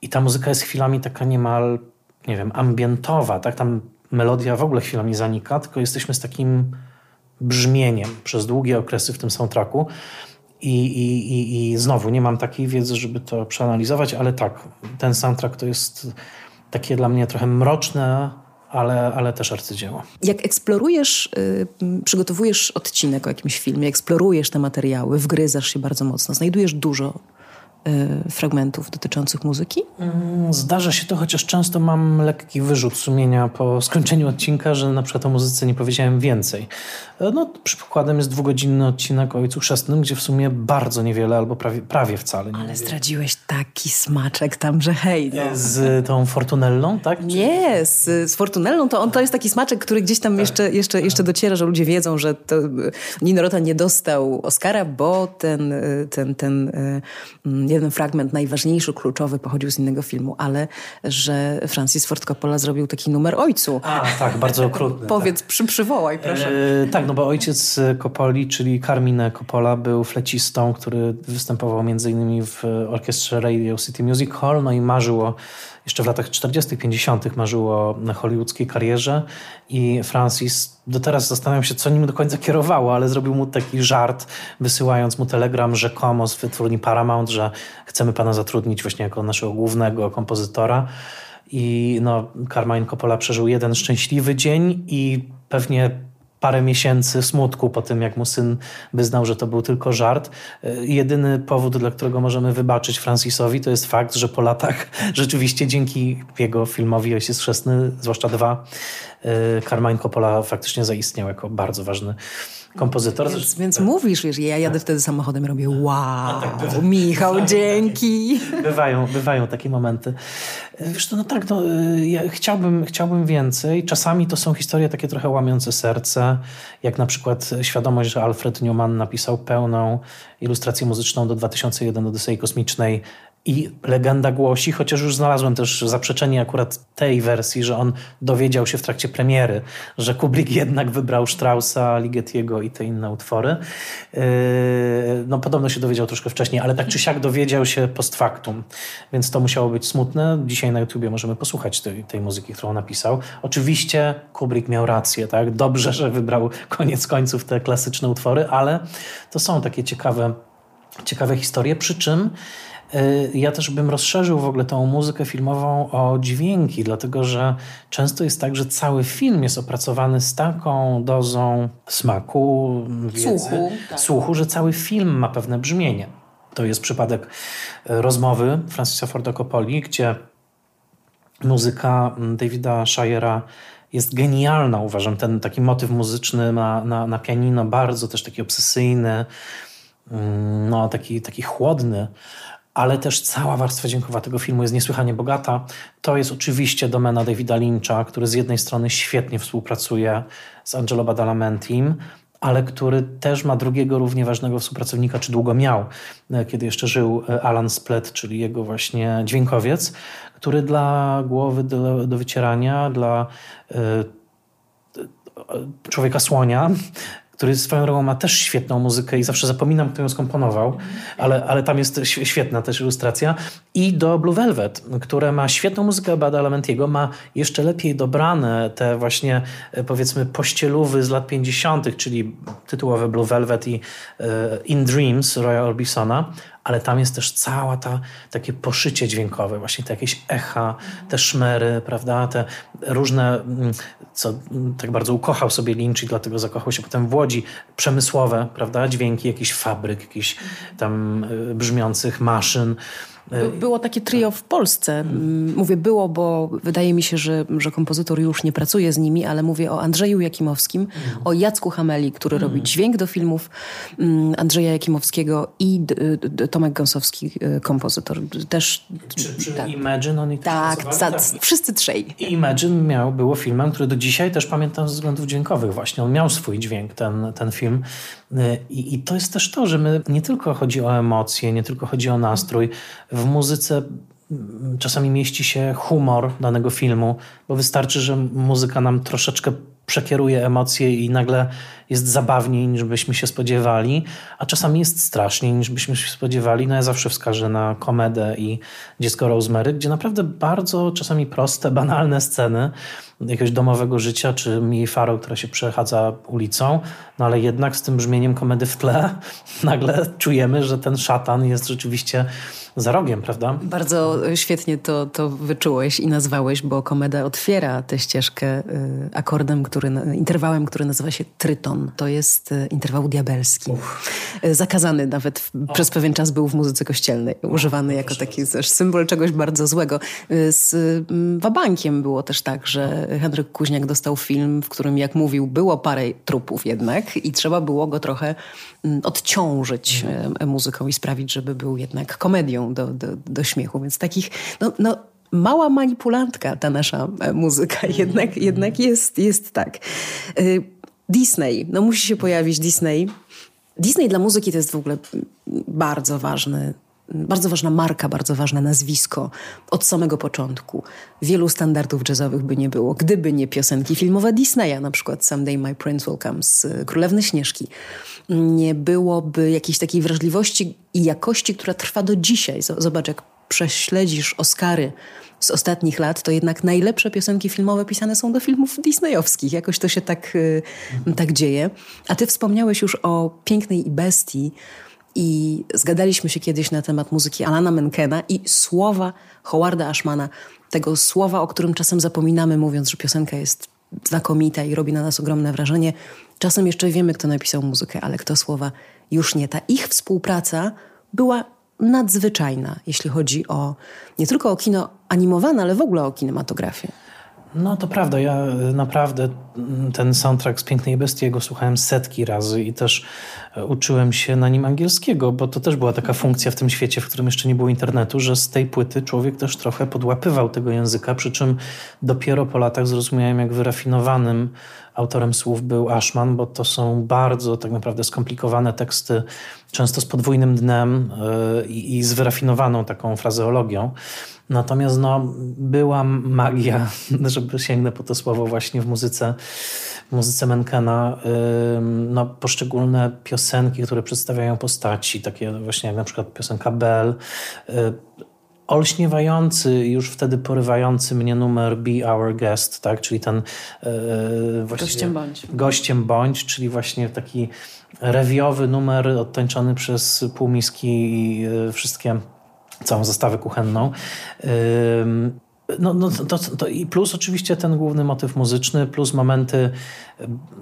S2: I ta muzyka jest chwilami taka niemal, nie wiem, ambientowa, tak? Tam melodia w ogóle chwilami zanika, tylko jesteśmy z takim brzmieniem przez długie okresy w tym soundtracku. I, i, i, I znowu nie mam takiej wiedzy, żeby to przeanalizować, ale tak, ten soundtrack to jest takie dla mnie trochę mroczne, ale, ale też arcydzieło.
S1: Jak eksplorujesz, yy, przygotowujesz odcinek o jakimś filmie, eksplorujesz te materiały, wgryzasz się bardzo mocno, znajdujesz dużo Y, fragmentów dotyczących muzyki?
S2: Mm, zdarza się to, chociaż często mam lekki wyrzut sumienia po skończeniu odcinka, że na przykład o muzyce nie powiedziałem więcej. E, no, przykładem jest dwugodzinny odcinek o Ojcu Chrzestnym, gdzie w sumie bardzo niewiele albo prawie, prawie wcale nie
S1: Ale zdradziłeś taki smaczek tam, że hej. No.
S2: E, z tą Fortunellą, tak?
S1: Nie, z, z Fortunellą to on to jest taki smaczek, który gdzieś tam tak. jeszcze, jeszcze, jeszcze dociera, że ludzie wiedzą, że to Nino Rota nie dostał Oscara, bo ten, ten, ten mm, jeden fragment najważniejszy, kluczowy pochodził z innego filmu, ale że Francis Ford Coppola zrobił taki numer ojcu.
S2: A, tak, bardzo *laughs* okrutny.
S1: Powiedz, tak. przy, przywołaj proszę.
S2: E, tak, no bo ojciec Coppoli, czyli Carmine Coppola był flecistą, który występował między innymi w orkiestrze Radio City Music Hall, no i marzył o jeszcze w latach 40., 50. marzyło o hollywoodzkiej karierze i Francis do teraz zastanawiam się, co nim do końca kierowało, ale zrobił mu taki żart, wysyłając mu telegram rzekomo z wytwórni Paramount, że chcemy pana zatrudnić właśnie jako naszego głównego kompozytora. I no, Carmine Coppola przeżył jeden szczęśliwy dzień i pewnie parę miesięcy smutku po tym, jak mu syn wyznał, że to był tylko żart. Jedyny powód, dla którego możemy wybaczyć Francisowi, to jest fakt, że po latach *laughs* rzeczywiście dzięki jego filmowi Ojciec Chrzestny, zwłaszcza dwa, e, Carmine Coppola faktycznie zaistniał jako bardzo ważny kompozytor.
S1: Więc, więc tak. mówisz, wiesz, ja jadę wtedy samochodem i robię wow, tak, Michał, bywają dzięki.
S2: Takie, bywają, bywają takie momenty. Wiesz, no, no tak, no, ja chciałbym, chciałbym więcej. Czasami to są historie takie trochę łamiące serce, jak na przykład świadomość, że Alfred Newman napisał pełną ilustrację muzyczną do 2001 Odysei Kosmicznej I legenda głosi, chociaż już znalazłem też zaprzeczenie akurat tej wersji, że on dowiedział się w trakcie premiery, że Kubrick jednak wybrał Straussa, Ligetiego i te inne utwory. Yy, no podobno się dowiedział troszkę wcześniej, ale tak czy siak dowiedział się post factum, więc to musiało być smutne. Dzisiaj na YouTubie możemy posłuchać tej, tej muzyki, którą napisał. Oczywiście Kubrick miał rację, tak? Dobrze, że wybrał koniec końców te klasyczne utwory, ale to są takie ciekawe, ciekawe historie, przy czym ja też bym rozszerzył w ogóle tą muzykę filmową o dźwięki, dlatego że często jest tak, że cały film jest opracowany z taką dozą smaku, wiedzy, słuchu, tak. słuchu że cały film ma pewne brzmienie. To jest przypadek y, rozmowy Francisa Forda Coppoli, gdzie muzyka mm, Davida Shire'a jest genialna, uważam. Ten taki motyw muzyczny na, na, na pianino, bardzo też taki obsesyjny, mm, no, taki, taki chłodny ale też cała warstwa dźwiękowa tego filmu jest niesłychanie bogata. To jest oczywiście domena Davida Lyncha, który z jednej strony świetnie współpracuje z Angelo Badalamentim, ale który też ma drugiego równie ważnego współpracownika, czy długo miał, e, kiedy jeszcze żył e, Alan Splet, czyli jego właśnie dźwiękowiec, który dla głowy do, do wycierania, dla y, człowieka słonia który swoją drogą ma też świetną muzykę i zawsze zapominam, kto ją skomponował, ale, ale tam jest świetna też ilustracja. I do Blue Velvet, które ma świetną muzykę Bada Lamentiego, ma jeszcze lepiej dobrane te właśnie e, powiedzmy pościelówy z lat 50., czyli tytułowe Blue Velvet i e, In Dreams Roya Orbisona, ale tam jest też cała ta takie poszycie dźwiękowe, właśnie te jakieś echa, te szmery, prawda, te różne, mm, co mm, tak bardzo ukochał sobie Lynch i dlatego zakochał się potem w Łodzi, przemysłowe, prawda, dźwięki jakichś fabryk, jakichś tam y, brzmiących maszyn.
S1: Y, było takie trio w Polsce. Mm, mówię było, bo wydaje mi się, że, że kompozytor już nie pracuje z nimi, ale mówię o Andrzeju Jakimowskim, mm. o Jacku Hameli, który mm. robi dźwięk do filmów Andrzeja Jakimowskiego i Tomek Gąsowski, y, kompozytor. Też,
S2: czy, tak. Imagine oni
S1: tak, tak, wszyscy trzej.
S2: Imagine miał, było filmem, który do dzisiaj też pamiętam ze względów dźwiękowych właśnie. On miał swój dźwięk, ten, ten film. Y, I, I to jest też to, że my nie tylko chodzi o emocje, nie tylko chodzi o nastrój. W muzyce mm, czasami mieści się humor danego filmu, bo wystarczy, że muzyka nam troszeczkę przekieruje emocje i nagle jest zabawniej niż byśmy się spodziewali, a czasami jest straszniej niż byśmy się spodziewali. No ja zawsze wskażę na komedę i Dziecko Rosemary, gdzie naprawdę bardzo czasami proste, *laughs* banalne sceny jakiegoś domowego życia, czy Mii Farrow, która się przechadza ulicą, no ale jednak z tym brzmieniem komedy w tle *laughs* nagle czujemy, że ten szatan jest rzeczywiście za rogiem, prawda?
S1: Bardzo świetnie to, to wyczułeś i nazwałeś, bo komeda otwiera tę ścieżkę y, akordem, który, interwałem, który nazywa się tryton. To jest y, interwał diabelski. Uf. Zakazany nawet w, przez pewien czas był w muzyce kościelnej. Używany jako taki też symbol czegoś bardzo złego. Z mm, Wabankiem było też tak, że Henryk Kuźniak dostał film, w którym, jak mówił, było parę trupów jednak i trzeba było go trochę mm, odciążyć mhm. muzyką i sprawić, żeby był jednak komedią do, do, do śmiechu. Więc takich, no, no mała manipulantka ta nasza e, muzyka mhm. jednak, jednak jest, jest tak. E, Disney, no musi się pojawić Disney. Disney dla muzyki to jest w ogóle bardzo ważny bardzo ważna marka, bardzo ważne nazwisko od samego początku. Wielu standardów jazzowych by nie było, gdyby nie piosenki filmowe Disneya, na przykład Someday My Prince Will Come z Królewny Śnieżki. Nie byłoby jakiejś takiej wrażliwości i jakości, która trwa do dzisiaj. Zobacz, jak prześledzisz Oscary z ostatnich lat, to jednak najlepsze piosenki filmowe pisane są do filmów disneyowskich. Jakoś to się tak, y, tak dzieje. A ty wspomniałeś już o Pięknej i Bestii, i zgadaliśmy się kiedyś na temat muzyki Alana Menkena i słowa Howarda Ashmana, tego słowa, o którym czasem zapominamy, mówiąc, że piosenka jest znakomita i robi na nas ogromne wrażenie. Czasem jeszcze wiemy, kto napisał muzykę, ale kto słowa już nie. Ta ich współpraca była nadzwyczajna, jeśli chodzi o nie tylko o kino animowane, ale w ogóle o kinematografię.
S2: No to prawda, ja naprawdę ten soundtrack z Pięknej Bestii, go słuchałem setki razy i też e, uczyłem się na nim angielskiego, bo to też była taka funkcja w tym świecie, w którym jeszcze nie było internetu, że z tej płyty człowiek też trochę podłapywał tego języka, przy czym dopiero po latach zrozumiałem, jak wyrafinowanym autorem słów był Ashman, bo to są bardzo tak naprawdę skomplikowane teksty, często z podwójnym dnem e, i, i z wyrafinowaną taką frazeologią. Natomiast no, była magia, *laughs* żeby sięgnę po to słowo właśnie w muzyce, w muzyce Menkena. No, poszczególne piosenki, które przedstawiają postaci, takie właśnie jak na przykład piosenka Bell, y, olśniewający, już wtedy porywający mnie numer Be Our Guest, tak? czyli ten
S1: yy, gościem bądź.
S2: Gościem bądź, czyli właśnie taki rewiowy numer odtańczony przez półmiski i yy, wszystkie całą zastawę kuchenną. No, no to, to, I plus oczywiście ten główny motyw muzyczny, plus momenty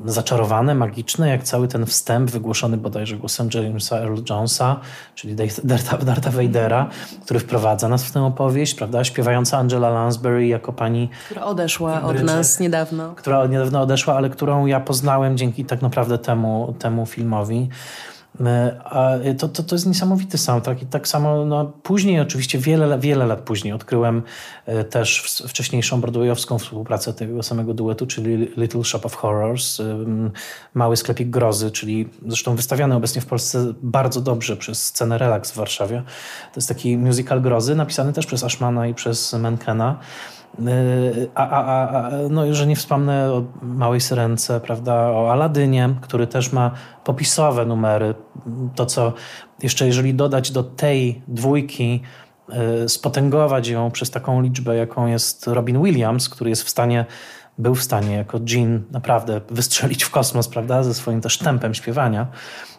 S2: zaczarowane, magiczne, jak cały ten wstęp wygłoszony bodajże głosem Jamesa Earl Jonesa, czyli Darta, Darta Vadera, który wprowadza nas w tę opowieść, prawda? Śpiewająca Angela Lansbury jako pani...
S1: Która odeszła od nas niedawno.
S2: Która niedawno odeszła, ale którą ja poznałem dzięki tak naprawdę temu, temu filmowi. E, to, to, to jest niesamowity soundtrack i tak samo no, później, oczywiście wiele, wiele lat później odkryłem e, też wcześniejszą broadwayowską współpracę tego samego duetu, czyli Little Shop of Horrors, Mały Sklepik Grozy, czyli zresztą wystawiany obecnie w Polsce bardzo dobrze przez scenę Relax w Warszawie. To jest taki musical grozy, napisany też przez Ashmana i przez Menkena. Y, a, a, a, no, że nie wspomnę o Małej Syrence, prawda, o Aladynie, który też ma popisowe numery. To, co jeszcze jeżeli dodać do tej dwójki, y, spotęgować ją przez taką liczbę, jaką jest Robin Williams, który jest w stanie, był w stanie jako Jean naprawdę wystrzelić w kosmos, prawda, ze swoim też tempem śpiewania,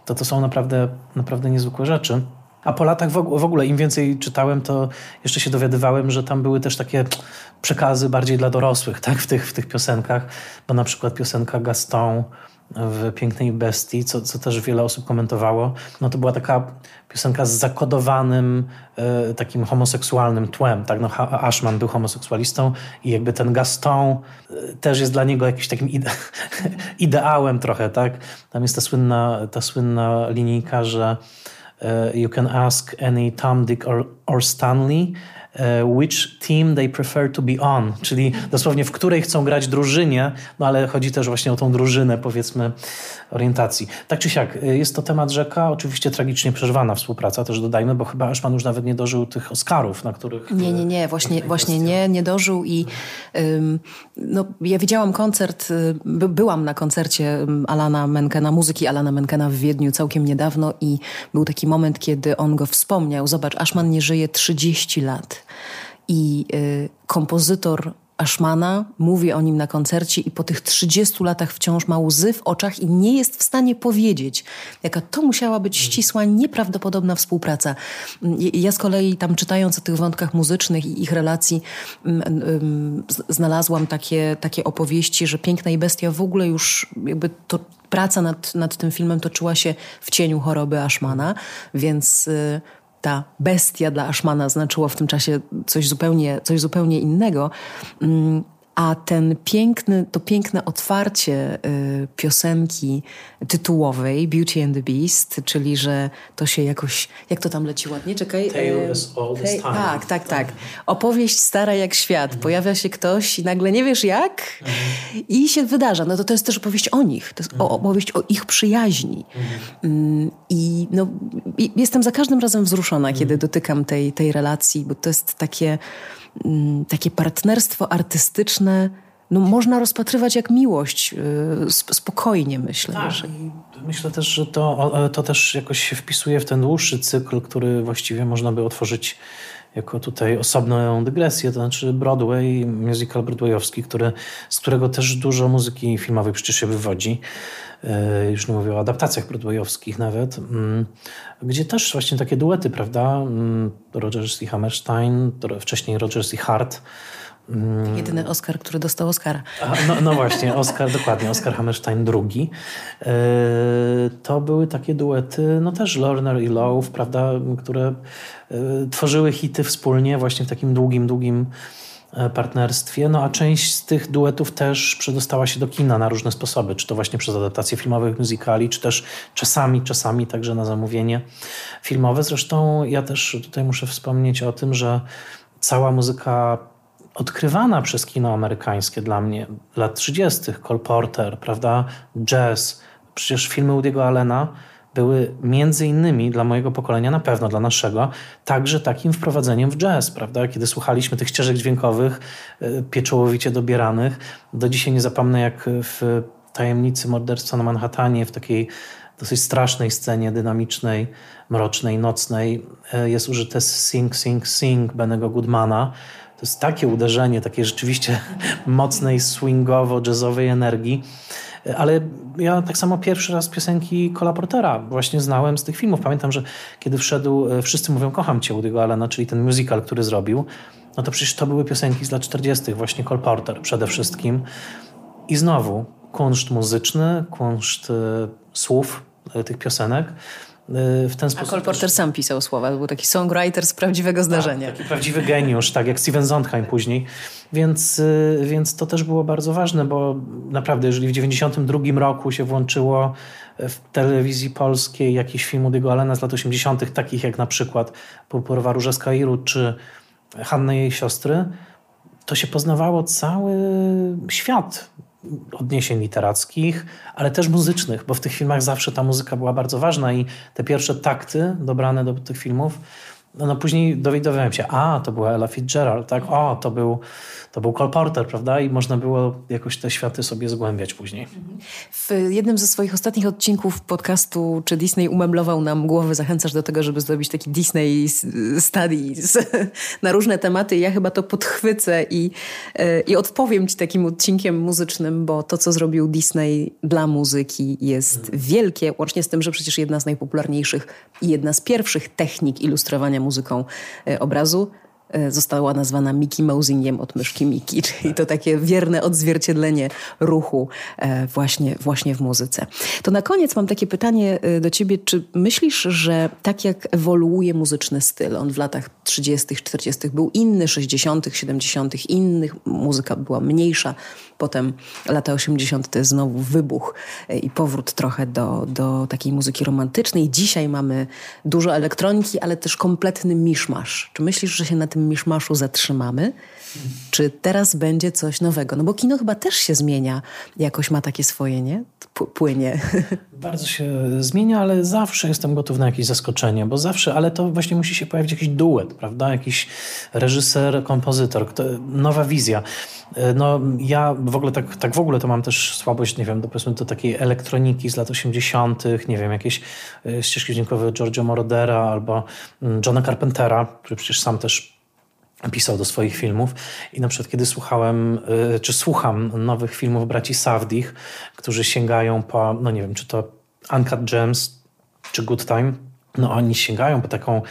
S2: to to są naprawdę, naprawdę niezwykłe rzeczy. A po latach w ogóle im więcej czytałem, to jeszcze się dowiadywałem, że tam były też takie przekazy bardziej dla dorosłych tak, w, tych, w tych piosenkach, bo na przykład piosenka Gaston w Pięknej Bestii, co, co też wiele osób komentowało, no to była taka piosenka z zakodowanym e, takim homoseksualnym tłem. Tak? No, Ashman był homoseksualistą i jakby ten Gaston e, też jest dla niego jakimś takim ide *laughs* ideałem trochę. Tak? Tam jest ta słynna, ta słynna linijka, że Uh, you can ask any Tom, Dick or, or Stanley which team they prefer to be on, czyli dosłownie w której chcą grać drużynie, no ale chodzi też właśnie o tą drużynę, powiedzmy, orientacji. Tak czy siak, e, jest to temat rzeka, oczywiście tragicznie przerwana współpraca, też dodajmy, bo chyba Ashman już nawet nie dożył tych Oscarów, na których...
S1: Nie, nie, nie, właśnie, właśnie nie, nie dożył i um, no, ja widziałam koncert, y, by, byłam na koncercie Alana Menkena, muzyki Alana Menkena w Wiedniu całkiem niedawno i był taki moment, kiedy on go wspomniał. Zobacz, Ashman nie żyje 30 lat. I y, kompozytor Ashmana mówi o nim na koncercie i po tych 30 latach wciąż ma łzy w oczach i nie jest w stanie powiedzieć, jaka to musiała być ścisła, nieprawdopodobna współpraca. Ja z kolei tam czytając o tych wątkach muzycznych i ich relacji znalazłam takie, takie opowieści, że Piękna i Bestia w ogóle już jakby to praca nad, nad tym filmem toczyła się w cieniu choroby Ashmana, więc y, ta bestia dla Ashmana znaczyło w tym czasie coś zupełnie, coś zupełnie innego. Mm, a ten piękny, to piękne otwarcie y, piosenki tytułowej Beauty and the Beast, czyli że to się jakoś, jak to tam leci ładnie, czekaj.
S2: Tale as old as time.
S1: Tak, tak, tak. Opowieść stara jak świat. Mhm. Pojawia się ktoś i nagle nie wiesz jak mhm. i się wydarza. No to to jest też opowieść o nich. To jest mhm. opowieść o ich przyjaźni. Mhm. Mm, I no, jestem za każdym razem wzruszona, kiedy mhm. dotykam tej, tej relacji, bo to jest takie Mm, takie partnerstwo artystyczne no, można rozpatrywać jak miłość, y, spokojnie myślę.
S2: Tak. Że... Myślę też, że to, to też jakoś się wpisuje w ten dłuższy cykl, który właściwie można by otworzyć jako tutaj osobną dygresję, to znaczy Broadway, musical broadwayowski, który, z którego też dużo muzyki filmowej przecież się wywodzi. Y, już nie mówię o adaptacjach broadwayowskich nawet, mm, gdzie też właśnie takie duety, prawda? Mm, Rogers i Hammerstein, wcześniej Rogers i Hart.
S1: Mm. Jedyny Oscar, który dostał Oscara.
S2: No, no właśnie, Oscar, dokładnie, Oscar Hammerstein drugi. Y, to były takie duety, no też Lerner i Lowe, prawda, które y, tworzyły hity wspólnie właśnie w takim długim, długim e, partnerstwie, no a część z tych duetów też przedostała się do kina na różne sposoby, czy to właśnie przez adaptacje filmowych musicali, czy też czasami, czasami także na zamówienie filmowe. Zresztą ja też tutaj muszę wspomnieć o tym, że cała muzyka odkrywana przez kino amerykańskie dla mnie lat 30., Cole Porter, prawda, jazz, przecież filmy Woody'ego Allena były między innymi dla mojego pokolenia, na pewno dla naszego, także takim wprowadzeniem w jazz, prawda? Kiedy słuchaliśmy tych ścieżek dźwiękowych, e, pieczołowicie dobieranych, do dzisiaj nie zapomnę jak w Tajemnicy Morderstwa na Manhattanie, w takiej dosyć strasznej scenie, dynamicznej, mrocznej, nocnej, e, jest użyte Sing, Sing, Sing Benego Goodmana. Jest takie uderzenie, takiej rzeczywiście *laughs* mocnej, swingowo-jazzowej energii, ale ja tak samo pierwszy raz piosenki Cola Portera właśnie znałem z tych filmów. Pamiętam, że kiedy wszedł e, Wszyscy mówią kocham cię Woody'ego Allena, czyli ten musical, który zrobił, no to przecież to były piosenki z lat 40. właśnie Cole Porter przede wszystkim. I znowu kunszt muzyczny, kunszt y, słów y, tych piosenek.
S1: Y, w ten sposób. A Cole Porter sam pisał słowa, to był taki songwriter z prawdziwego tak, zdarzenia.
S2: Tak, taki prawdziwy geniusz, tak jak Steven Sondheim później. Więc, y, więc to też było bardzo ważne, bo naprawdę, jeżeli w 92 roku się włączyło w telewizji polskiej jakiś film Udygo Allena z lat 80., takich jak na przykład Purpurowa Róża z Kairu czy Hanna i jej siostry, to się poznawało cały świat odniesień literackich, ale też muzycznych, bo w tych filmach zawsze ta muzyka była bardzo ważna i te pierwsze takty dobrane do tych filmów no, no później dowiedziałem się, a to była Ella Fitzgerald, tak, o to był, to był Cole Porter, prawda? I można było jakoś te światy sobie zgłębiać później.
S1: W jednym ze swoich ostatnich odcinków podcastu, czy Disney umeblował nam głowy, zachęcasz do tego, żeby zrobić taki Disney Studies *laughs* na różne tematy. Ja chyba to podchwycę i, e, i odpowiem ci takim odcinkiem muzycznym, bo to, co zrobił Disney dla muzyki jest wielkie, łącznie z tym, że przecież jedna z najpopularniejszych i jedna z pierwszych technik ilustrowania muzyką e, obrazu została nazwana Mickey Mousingiem od myszki Mickey, czyli to takie wierne odzwierciedlenie ruchu e, właśnie, właśnie w muzyce. To na koniec mam takie pytanie do ciebie, czy myślisz, że tak jak ewoluuje muzyczny styl, on w latach 30., 40. był inny, 60., 70. innych, muzyka była mniejsza, Potem lata 80. to jest znowu wybuch e, i powrót trochę do, do takiej muzyki romantycznej. Dzisiaj mamy dużo elektroniki, ale też kompletny miszmasz. Czy myślisz, że się na tym miszmaszu zatrzymamy? Czy teraz będzie coś nowego? No bo kino chyba też się zmienia, jakoś ma takie swoje, nie? płynie. *laughs*
S2: Bardzo się zmienia, ale zawsze jestem gotów na jakieś zaskoczenie, bo zawsze, ale to właśnie musi się pojawić jakiś duet, prawda? Jakiś reżyser, kompozytor, kto, nowa wizja. No ja w ogóle tak, tak w ogóle to mam też słabość, nie wiem, do, powiedzmy do takiej elektroniki z lat 80., nie wiem, jakieś e, ścieżki dźwiękowe Giorgio Morodera albo mm, Johna Carpentera, który przecież sam też pisał do swoich filmów i na przykład kiedy słuchałem, y, czy słucham nowych filmów braci Savdich, którzy sięgają po, no nie wiem, czy to Uncut Gems, czy Good Time, no oni sięgają po taką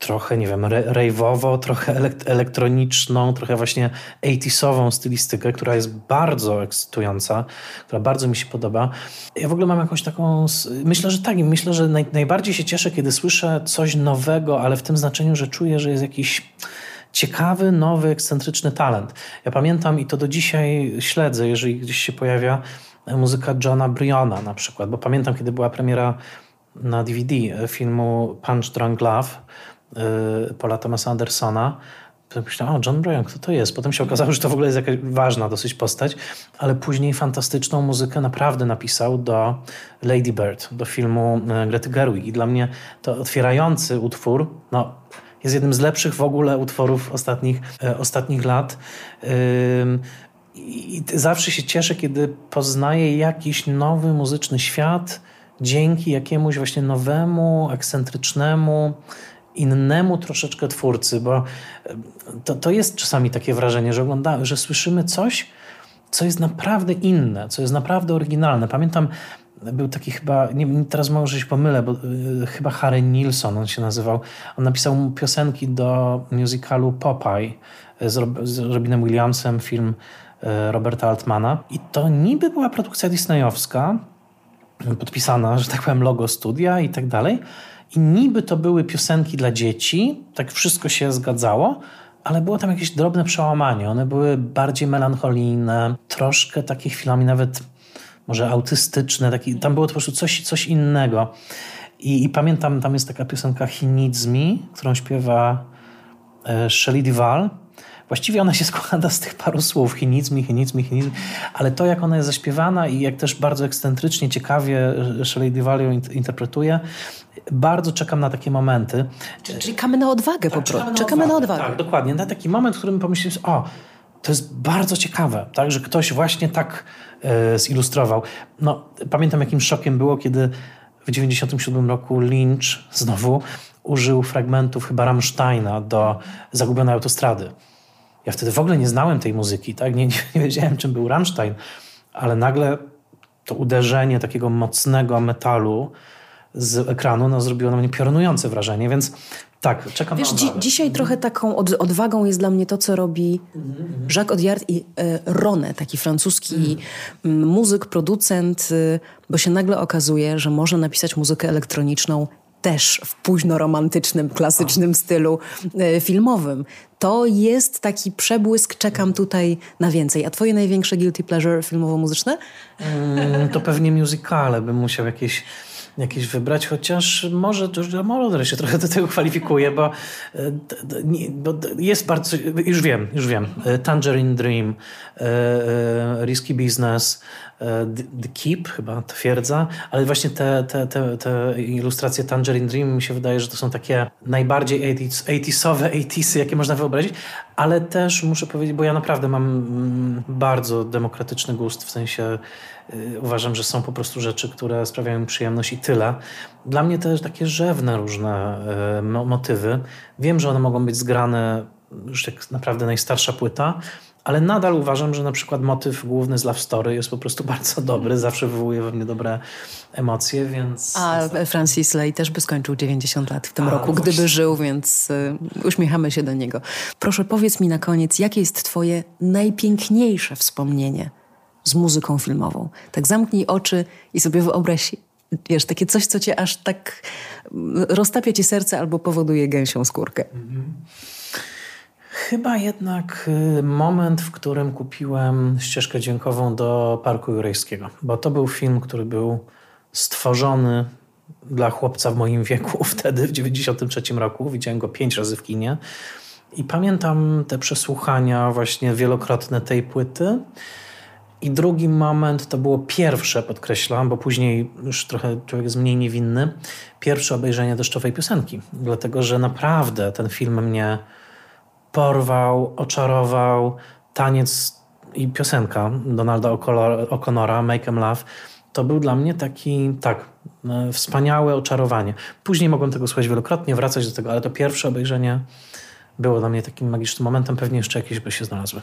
S2: trochę, nie wiem, rave'owo, trochę elektroniczną, trochę właśnie 80 stylistykę, która jest bardzo ekscytująca, która bardzo mi się podoba. Ja w ogóle mam jakąś taką, myślę, że tak, myślę, że naj, najbardziej się cieszę, kiedy słyszę coś nowego, ale w tym znaczeniu, że czuję, że jest jakiś ciekawy, nowy, ekscentryczny talent. Ja pamiętam i to do dzisiaj śledzę, jeżeli gdzieś się pojawia muzyka Johna Bryona na przykład, bo pamiętam, kiedy była premiera na DVD filmu Punch Drunk Love yy, Paula Thomasa Andersona, Myślałem, o John Bryan, kto to jest? Potem się okazało, że to w ogóle jest jakaś ważna dosyć postać, ale później fantastyczną muzykę naprawdę napisał do Lady Bird, do filmu yy, Grety Gerwig. I dla mnie to otwierający utwór, no jest jednym z lepszych w ogóle utworów ostatnich, e, ostatnich lat. I zawsze się cieszę, kiedy poznaję jakiś nowy muzyczny świat dzięki jakiemuś właśnie nowemu, ekscentrycznemu, innemu troszeczkę twórcy, bo to, to jest czasami takie wrażenie, że oglądamy, że słyszymy coś, co jest naprawdę inne, co jest naprawdę oryginalne. Pamiętam był taki chyba, nie, teraz może się pomylę, bo y, chyba Harry Nilsson on się nazywał. On napisał piosenki do musicalu Popeye z, z Robinem Williamsem, film y, Roberta Altmana. I to niby była produkcja disneyowska, podpisana, że tak powiem, logo studia i tak dalej. I niby to były piosenki dla dzieci, tak wszystko się zgadzało, ale było tam jakieś drobne przełamanie. One były bardziej melancholijne, troszkę takie chwilami nawet może autystyczne. Taki, tam było po prostu coś, coś innego. I, I, pamiętam, tam jest taka piosenka Hinizmi, którą śpiewa e, Shelley Duval. Właściwie ona się składa z tych paru słów, chinizmi, chinizmi, chinizmi, ale to jak ona jest zaśpiewana i jak też bardzo ekscentrycznie, ciekawie Shelley Duval ją interpretuje, bardzo czekam na takie momenty.
S1: Czyli, czyli czekamy na odwagę tak, po prostu. Czekamy, na odwagę.
S2: Tak, dokładnie. Na taki moment, w którym pomyślałem, o, to jest bardzo ciekawe, tak, że ktoś właśnie tak e, zilustrował. No, pamiętam jakim szokiem było, kiedy w 1997 roku Lynch znowu użył fragmentów chyba Rammsteina do Zagubionej Autostrady. Ja wtedy w ogóle nie znałem tej muzyki, tak? nie, nie wiedziałem czym był Rammstein, ale nagle to uderzenie takiego mocnego metalu z ekranu no, zrobiło na mnie piorunujące wrażenie, więc tak, czekam
S1: Wiesz,
S2: na
S1: dzi dzisiaj trochę taką od odwagą jest dla mnie to, co robi Jacques Audiard i e, Rone, taki francuski mm. muzyk, producent, y, bo się nagle okazuje, że można napisać muzykę elektroniczną też w późno-romantycznym, klasycznym stylu e, filmowym. To jest taki przebłysk, czekam tutaj na więcej. A twoje największe guilty pleasure filmowo-muzyczne?
S2: Mm, to pewnie musicale, bym musiał jakieś jakieś wybrać, chociaż może Moroder się trochę do tego kwalifikuje, bo, e, bo jest bardzo, już wiem, już wiem, e, Tangerine Dream, Risky Business, The Keep, chyba twierdza, ale właśnie te, te, te, te ilustracje Tangerine Dream mi się wydaje, że to są takie najbardziej 80sowe 80sy, jakie można wyobrazić, ale też muszę powiedzieć, bo ja naprawdę mam mm, bardzo demokratyczny gust, w sensie uważam, że są po prostu rzeczy, które sprawiają mi przyjemność i tyle. Dla mnie też takie rzewne różne y, motywy. Wiem, że one mogą być zgrane już jak naprawdę najstarsza płyta, ale nadal uważam, że na przykład motyw główny z Love Story jest po prostu *laughs* bardzo dobry, zawsze wywołuje we mnie dobre emocje, więc...
S1: A Francis Lay też by skończył 90 lat w tym A, roku, no gdyby żył, więc y, uśmiechamy się do niego. Proszę powiedz mi na koniec, jakie jest twoje najpiękniejsze wspomnienie z muzyką filmową? Tak zamknij oczy i sobie wyobraź wiesz, takie coś, co cię aż tak mm, roztapia ci serce albo powoduje gęsią skórkę.
S2: Chyba jednak y, moment, w którym kupiłem ścieżkę dźwiękową do Parku Jurejskiego, bo to był film, który był stworzony dla chłopca w moim wieku *laughs* wtedy, w 93 roku. Widziałem go pięć razy w kinie. I pamiętam te przesłuchania właśnie wielokrotne tej płyty. I drugi moment to było pierwsze, podkreślam, bo później już trochę człowiek jest mniej niewinny, pierwsze obejrzenie deszczowej piosenki. Dlatego, że naprawdę ten film mnie porwał, oczarował. Taniec i piosenka Donalda O'Connora, Make Em Love, to był dla mnie taki, tak, e, wspaniałe oczarowanie. Później mogłem tego słuchać wielokrotnie, wracać do tego, ale to pierwsze obejrzenie było dla mnie takim magicznym momentem. Pewnie jeszcze jakieś by się znalazły.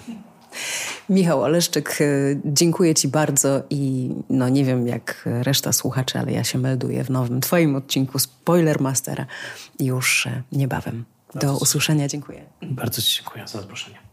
S1: Michał Oleszczyk, e, dziękuję Ci bardzo i no nie wiem jak reszta słuchaczy, ale ja się melduję w nowym Twoim odcinku Spoilermastera już e, niebawem. Do usłyszenia. Dziękuję.
S2: Bardzo Ci dziękuję za zaproszenie.